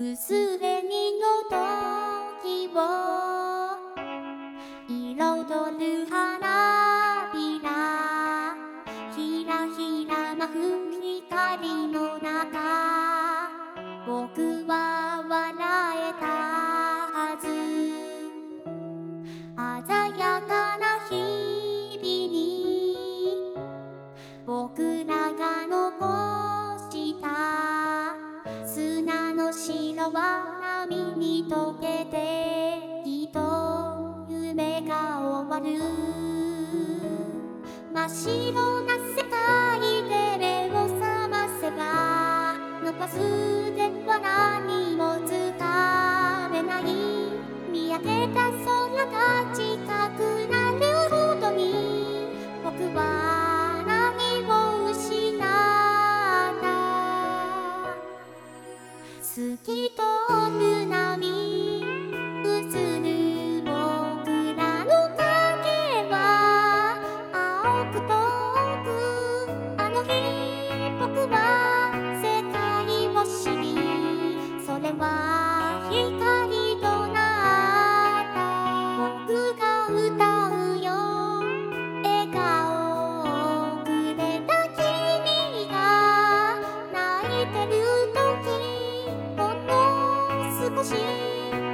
薄紅の時を彩る花びらひらひらまふ光の中僕は笑えたはず。鮮やかな日々に僕らが残した砂の白は波に溶けてきっと夢が終わる。真っ白なと胸 thank you